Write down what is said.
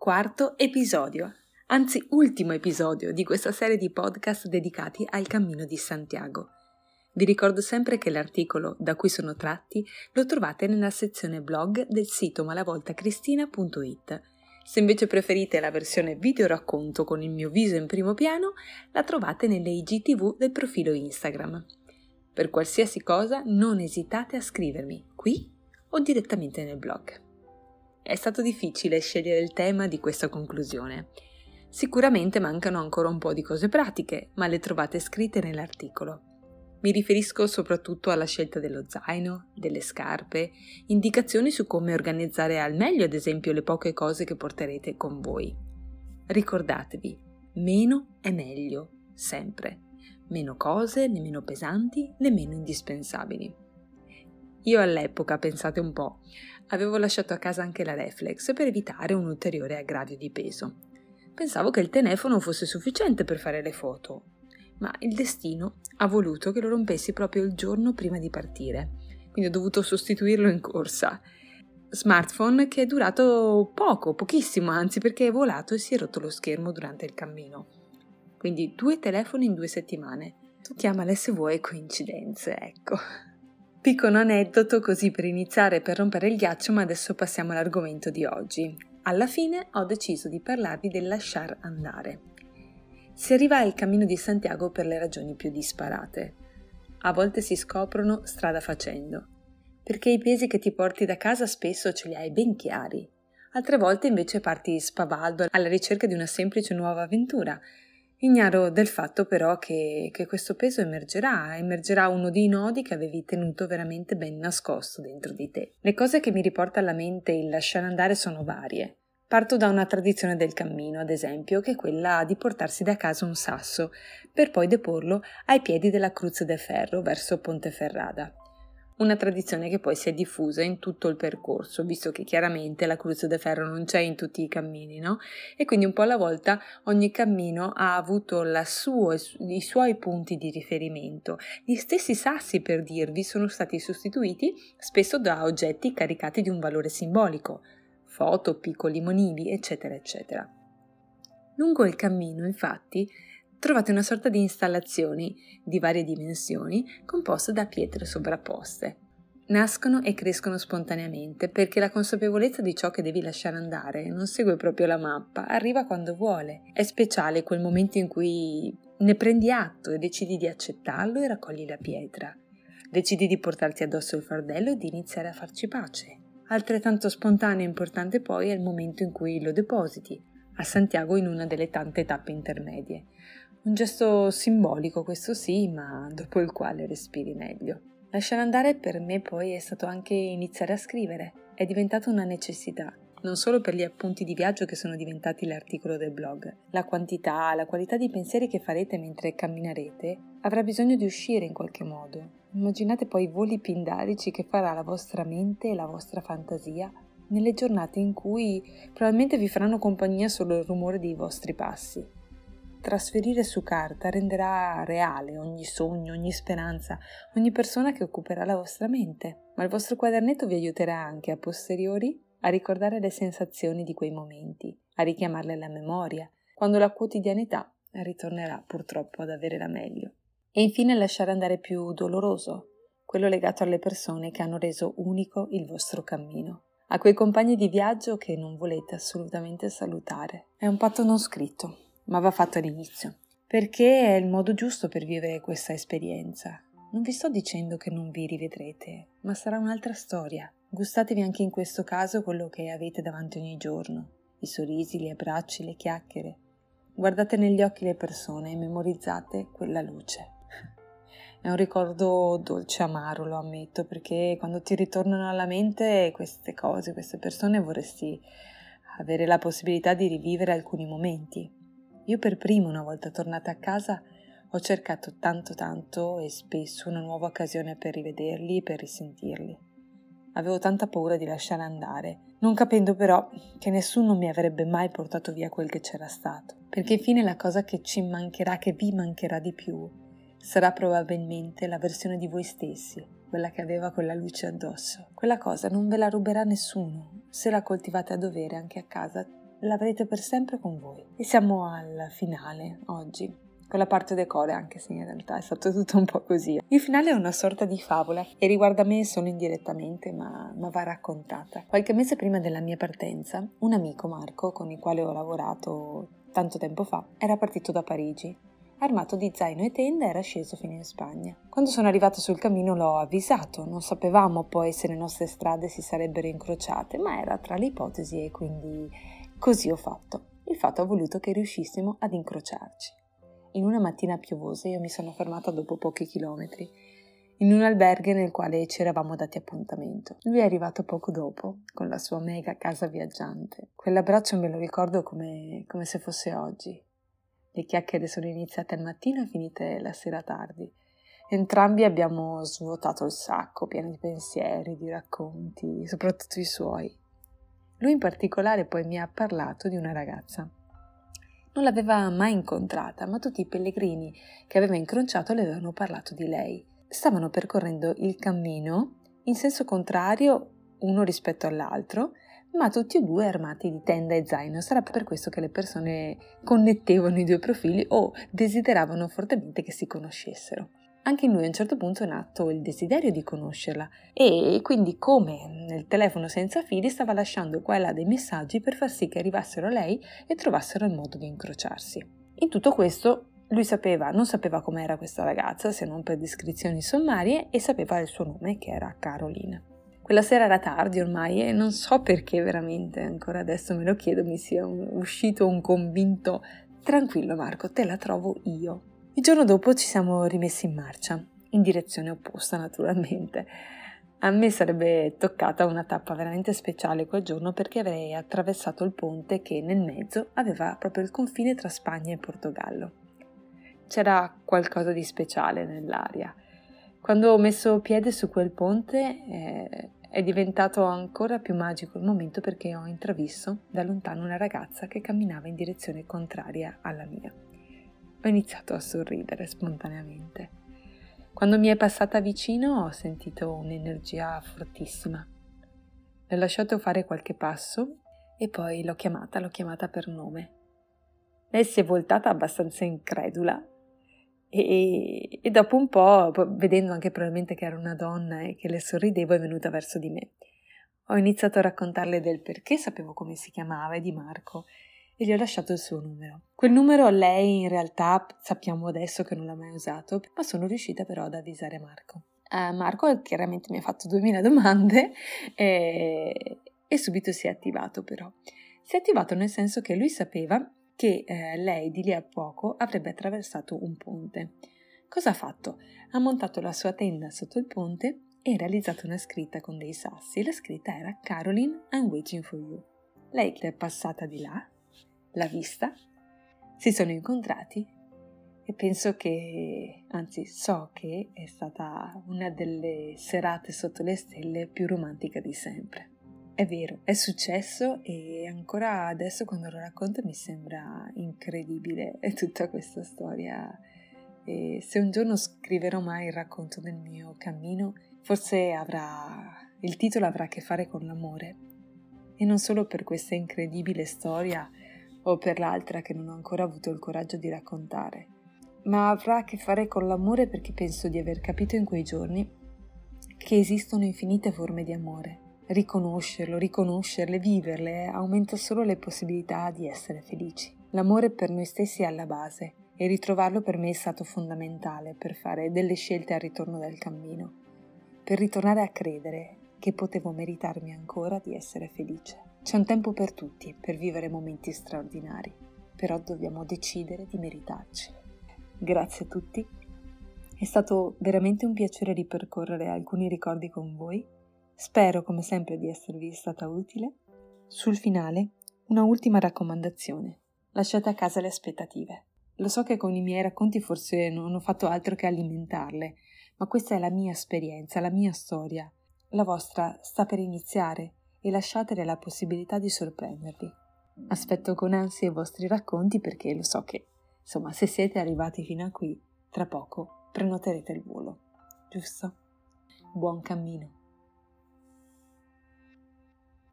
quarto episodio, anzi ultimo episodio di questa serie di podcast dedicati al Cammino di Santiago. Vi ricordo sempre che l'articolo da cui sono tratti lo trovate nella sezione blog del sito malavoltacristina.it. Se invece preferite la versione video racconto con il mio viso in primo piano, la trovate nelle IGTV del profilo Instagram. Per qualsiasi cosa non esitate a scrivermi qui o direttamente nel blog. È stato difficile scegliere il tema di questa conclusione. Sicuramente mancano ancora un po' di cose pratiche, ma le trovate scritte nell'articolo. Mi riferisco soprattutto alla scelta dello zaino, delle scarpe, indicazioni su come organizzare al meglio ad esempio le poche cose che porterete con voi. Ricordatevi, meno è meglio, sempre. Meno cose, né meno pesanti, né meno indispensabili. Io all'epoca, pensate un po', avevo lasciato a casa anche la reflex per evitare un ulteriore aggravio di peso. Pensavo che il telefono fosse sufficiente per fare le foto, ma il destino ha voluto che lo rompessi proprio il giorno prima di partire, quindi ho dovuto sostituirlo in corsa. Smartphone che è durato poco, pochissimo anzi, perché è volato e si è rotto lo schermo durante il cammino. Quindi due telefoni in due settimane. Tu chiamale se vuoi coincidenze, ecco. Piccolo aneddoto così per iniziare per rompere il ghiaccio, ma adesso passiamo all'argomento di oggi. Alla fine ho deciso di parlarvi del lasciar andare. Si arriva al cammino di Santiago per le ragioni più disparate. A volte si scoprono strada facendo, perché i pesi che ti porti da casa spesso ce li hai ben chiari. Altre volte invece parti spavaldo alla ricerca di una semplice nuova avventura, Ignaro del fatto però che, che, questo peso emergerà, emergerà uno dei nodi che avevi tenuto veramente ben nascosto dentro di te. Le cose che mi riporta alla mente il lasciare andare sono varie. Parto da una tradizione del cammino, ad esempio, che è quella di portarsi da casa un sasso, per poi deporlo ai piedi della Cruz de Ferro verso Ponteferrada una tradizione che poi si è diffusa in tutto il percorso, visto che chiaramente la Cruz de Ferro non c'è in tutti i cammini, no? E quindi un po' alla volta ogni cammino ha avuto suo, i suoi punti di riferimento. Gli stessi sassi, per dirvi, sono stati sostituiti spesso da oggetti caricati di un valore simbolico, foto, piccoli monili, eccetera, eccetera. Lungo il cammino, infatti, trovate una sorta di installazioni di varie dimensioni composte da pietre sovrapposte. Nascono e crescono spontaneamente perché la consapevolezza di ciò che devi lasciare andare non segue proprio la mappa, arriva quando vuole. È speciale quel momento in cui ne prendi atto e decidi di accettarlo e raccogli la pietra. Decidi di portarti addosso il fardello e di iniziare a farci pace. Altrettanto spontaneo e importante poi è il momento in cui lo depositi, a Santiago in una delle tante tappe intermedie. Un gesto simbolico, questo sì, ma dopo il quale respiri meglio. Lasciare andare per me poi è stato anche iniziare a scrivere. È diventata una necessità, non solo per gli appunti di viaggio che sono diventati l'articolo del blog. La quantità, la qualità di pensieri che farete mentre camminerete avrà bisogno di uscire in qualche modo. Immaginate poi i voli pindarici che farà la vostra mente e la vostra fantasia nelle giornate in cui probabilmente vi faranno compagnia solo il rumore dei vostri passi trasferire su carta renderà reale ogni sogno, ogni speranza, ogni persona che occuperà la vostra mente, ma il vostro quadernetto vi aiuterà anche a posteriori a ricordare le sensazioni di quei momenti, a richiamarle alla memoria, quando la quotidianità ritornerà purtroppo ad avere la meglio. E infine lasciare andare più doloroso, quello legato alle persone che hanno reso unico il vostro cammino, a quei compagni di viaggio che non volete assolutamente salutare. È un patto non scritto, ma va fatto all'inizio, perché è il modo giusto per vivere questa esperienza. Non vi sto dicendo che non vi rivedrete, ma sarà un'altra storia. Gustatevi anche in questo caso quello che avete davanti ogni giorno, i sorrisi, gli abbracci, le chiacchiere. Guardate negli occhi le persone e memorizzate quella luce. È un ricordo dolce amaro, lo ammetto, perché quando ti ritornano alla mente queste cose, queste persone, vorresti avere la possibilità di rivivere alcuni momenti. Io per primo, una volta tornata a casa, ho cercato tanto tanto e spesso una nuova occasione per rivederli e per risentirli. Avevo tanta paura di lasciare andare, non capendo però che nessuno mi avrebbe mai portato via quel che c'era stato, perché infine la cosa che ci mancherà, che vi mancherà di più, sarà probabilmente la versione di voi stessi, quella che aveva quella luce addosso. Quella cosa non ve la ruberà nessuno, se la coltivate a dovere anche a casa l'avrete per sempre con voi. E siamo al finale oggi, con la parte decore, anche se in realtà è stato tutto un po' così. Il finale è una sorta di favola e riguarda me solo indirettamente, ma, ma va raccontata. Qualche mese prima della mia partenza, un amico, Marco, con il quale ho lavorato tanto tempo fa, era partito da Parigi armato di zaino e tenda, era sceso fino in Spagna. Quando sono arrivato sul cammino l'ho avvisato, non sapevamo poi se le nostre strade si sarebbero incrociate, ma era tra le ipotesi e quindi così ho fatto. Il fatto ha voluto che riuscissimo ad incrociarci. In una mattina piovosa io mi sono fermata dopo pochi chilometri, in un alberghe nel quale ci eravamo dati appuntamento. Lui è arrivato poco dopo, con la sua mega casa viaggiante. Quell'abbraccio me lo ricordo come, come se fosse oggi. Le chiacchiere sono iniziate al mattino e finite la sera tardi. Entrambi abbiamo svuotato il sacco, pieno di pensieri, di racconti, soprattutto i suoi. Lui in particolare poi mi ha parlato di una ragazza. Non l'aveva mai incontrata, ma tutti i pellegrini che aveva incrociato le avevano parlato di lei. Stavano percorrendo il cammino in senso contrario uno rispetto all'altro ma tutti e due armati di tenda e zaino. Sarà per questo che le persone connettevano i due profili o desideravano fortemente che si conoscessero. Anche in lui a un certo punto è nato il desiderio di conoscerla e quindi come nel telefono senza fili stava lasciando qua e là dei messaggi per far sì che arrivassero a lei e trovassero il modo di incrociarsi. In tutto questo lui sapeva, non sapeva com'era questa ragazza se non per descrizioni sommarie e sapeva il suo nome che era Caroline. Quella sera era tardi ormai e non so perché veramente, ancora adesso me lo chiedo, mi sia uscito un convinto tranquillo Marco, te la trovo io. Il giorno dopo ci siamo rimessi in marcia, in direzione opposta naturalmente. A me sarebbe toccata una tappa veramente speciale quel giorno perché avrei attraversato il ponte che nel mezzo aveva proprio il confine tra Spagna e Portogallo. C'era qualcosa di speciale nell'aria. Quando ho messo piede su quel ponte eh, è diventato ancora più magico il momento perché ho intravisto da lontano una ragazza che camminava in direzione contraria alla mia. Ho iniziato a sorridere spontaneamente. Quando mi è passata vicino ho sentito un'energia fortissima. Le ho lasciato fare qualche passo e poi l'ho chiamata, l'ho chiamata per nome. Lei si è voltata abbastanza incredula e, e, dopo un po', vedendo anche probabilmente che era una donna e che le sorridevo, è venuta verso di me. Ho iniziato a raccontarle del perché sapevo come si chiamava e di Marco e gli ho lasciato il suo numero. Quel numero lei in realtà sappiamo adesso che non l'ha mai usato, ma sono riuscita però ad avvisare Marco. Uh, Marco chiaramente mi ha fatto 2000 domande e, e subito si è attivato però. Si è attivato nel senso che lui sapeva che eh, lei di lì a poco avrebbe attraversato un ponte. Cosa ha fatto? Ha montato la sua tenda sotto il ponte e realizzato una scritta con dei sassi. La scritta era Caroline, I'm waiting for you. Lei è passata di là, l'ha vista, si sono incontrati e penso che, anzi so che è stata una delle serate sotto le stelle più romantica di sempre. È vero, è successo e ancora adesso quando lo racconto mi sembra incredibile tutta questa storia. E se un giorno scriverò mai il racconto del mio cammino, forse avrà il titolo avrà a che fare con l'amore. E non solo per questa incredibile storia o per l'altra che non ho ancora avuto il coraggio di raccontare, ma avrà a che fare con l'amore perché penso di aver capito in quei giorni che esistono infinite forme di amore riconoscerlo, riconoscerle, viverle, aumenta solo le possibilità di essere felici. L'amore per noi stessi è alla base e ritrovarlo per me è stato fondamentale per fare delle scelte al ritorno del cammino, per ritornare a credere che potevo meritarmi ancora di essere felice. C'è un tempo per tutti per vivere momenti straordinari, però dobbiamo decidere di meritarci. Grazie a tutti, è stato veramente un piacere ripercorrere alcuni ricordi con voi Spero come sempre di esservi stata utile. Sul finale, una ultima raccomandazione. Lasciate a casa le aspettative. Lo so che con i miei racconti forse non ho fatto altro che alimentarle, ma questa è la mia esperienza, la mia storia. La vostra sta per iniziare e lasciatele la possibilità di sorprendervi. Aspetto con ansia i vostri racconti perché lo so che, insomma, se siete arrivati fino a qui, tra poco prenoterete il volo. Giusto? Buon cammino.